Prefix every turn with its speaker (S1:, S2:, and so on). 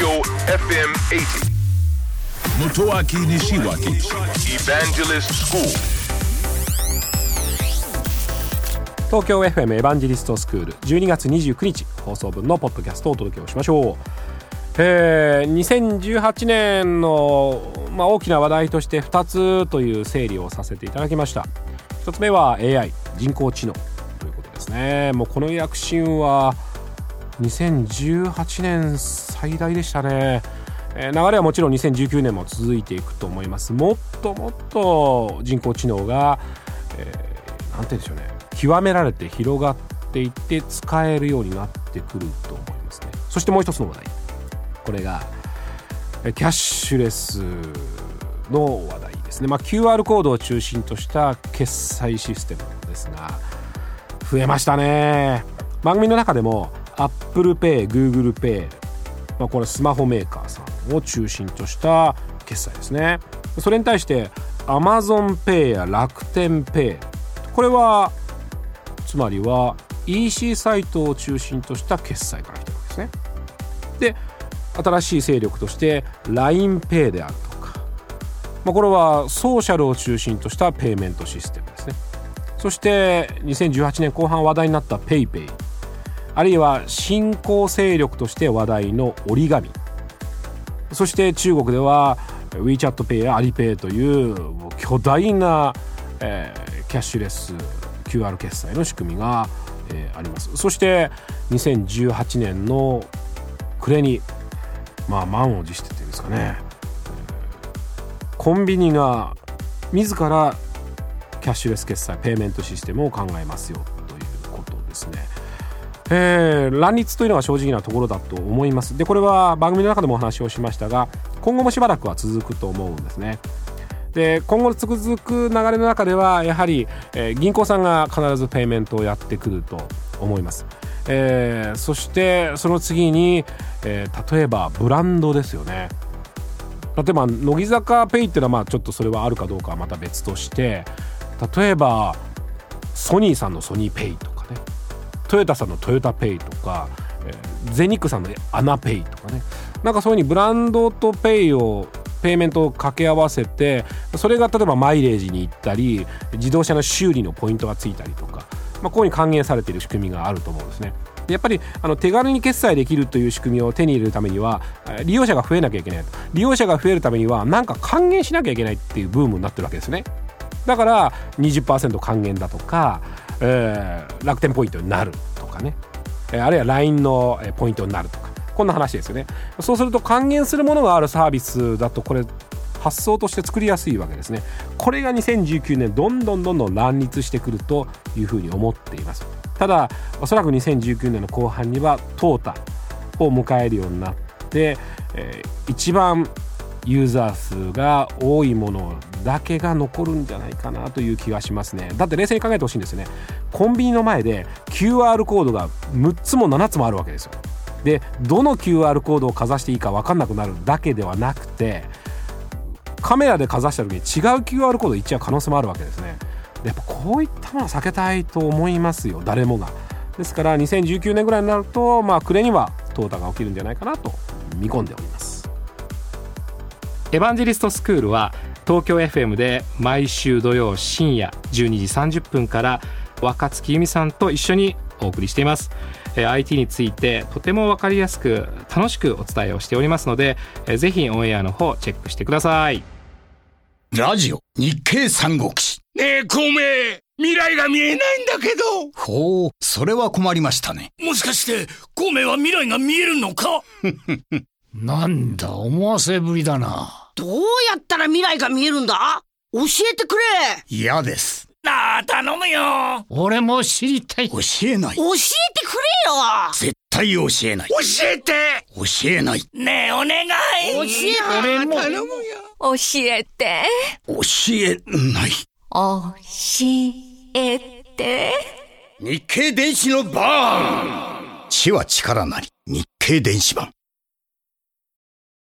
S1: Tokyo FM 80.
S2: Motoaki Nishiwaki.
S1: Evangelist School.
S3: 東京 FM エヴァンジェリストスクール12月29日。放送分のポッドキャストをお届けをしましょう、えー、2018年の、まあ、大きな話題として2つという整理をさせていただきました。1つ目は AI 人工知能。ということですね。もうこの躍進は2018年最大でしたね、えー流れはもちろん2019年も続いていくと思います。もっともっと人工知能が、えーなんて言うんでしょうね。極められて広がっていって使えるようになってくると思いますね。そしてもう一つの話題。これがキャッシュレスの話題ですね、まあ、QR コードを中心とした決済システムですが増えましたね。番組の中でも ApplePay、GooglePay、まあ、これスマホメーカーさんを中心とした決済ですね。それに対して AmazonPay や楽天 Pay これはつまりは EC サイトを中心とした決済から来てるわけですね。で新しい勢力として LINEPay であるとか、まあ、これはソーシャルを中心としたペイメントシステムですね。そして2018年後半話題になった PayPay あるいは新興勢力として話題の折り紙。そして中国では WeChatPay や Alipay という巨大な、えーキャッシュレス QR 決済の仕組みが、えーあります。そして2018年の暮れにまあ満を持してっていうんですかね、コンビニが自らキャッシュレス決済ペイメントシステムを考えますよということですね。えー乱立というのが正直なところだと思います。でこれは番組の中でもお話をしましたが今後もしばらくは続くと思うんですね。で今後続く流れの中ではやはり、えー銀行さんが必ずペイメントをやってくると思います、えーそしてその次に、えー例えばブランドですよね。例えば乃木坂ペイっていうのはまあちょっとそれはあるかどうかはまた別として例えばソニーさんのソニーペイと。トヨタさんのトヨタペイとか、えー全日空さんの ANAペイとかね。なんかそういうふうにブランドとペイをペイメントを掛け合わせてそれが例えばマイレージに行ったり自動車の修理のポイントがついたりとか、まあ、こういうに還元されている仕組みがあると思うんですね。やっぱりあの手軽に決済できるという仕組みを手に入れるためには利用者が増えなきゃいけない利用者が増えるためにはなんか還元しなきゃいけないっていうブームになってるわけですね。だから20%還元だとか、えー楽天ポイントになるとかね、えーあるいは LINE のポイントになるとか。こんな話ですよね。そうすると還元するものがあるサービスだとこれ発想として作りやすいわけですね。これが2019年どんどんどんどん乱立してくるというふうに思っています。ただおそらく2019年の後半にはトータを迎えるようになって、えー一番ユーザー数が多いものだけが残るんじゃないかなという気がしますね。だって冷静に考えてほしいんですよね。コンビニの前で QR コードが6つも7つもあるわけですよ。でどの QR コードをかざしていいか分かんなくなるだけではなくてカメラでかざした時に違う QR コードいっちゃう可能性もあるわけですね。でやっぱこういったものは避けたいと思いますよ。誰もが。ですから2019年ぐらいになるとまあ暮れには淘汰が起きるんじゃないかなと見込んでおります。
S4: エヴァンジェリストスクールは東京 FM で毎週土曜深夜12時30分から若月由美さんと一緒にお送りしています。えー IT についてとても分かりやすく楽しくお伝えをしておりますのでえーぜひオンエアの方チェックしてください。
S2: ラジオ日経三国志。
S5: ねえ、孔明。未来が見えないんだけど。
S2: ほうそれは困りましたね。
S5: もしかして、孔明は未来が見えるのか？
S6: なんだ、思わせぶりだな。
S7: どうやったら未来が見えるんだ？教えてくれ。
S2: 嫌です。
S5: なあ、頼むよ。
S6: 俺も知りたい。
S2: 教えない。
S7: 教えてくれよ。
S2: 絶対教えない。
S5: 教えて。
S2: 教えない。
S5: ねえ、お願い。
S7: 教えて。
S6: 俺も。
S5: 頼むよ。
S8: 教えて。
S2: 教えない。
S8: 教えて。
S2: 日経電子のバーン知は力なり。日経電子版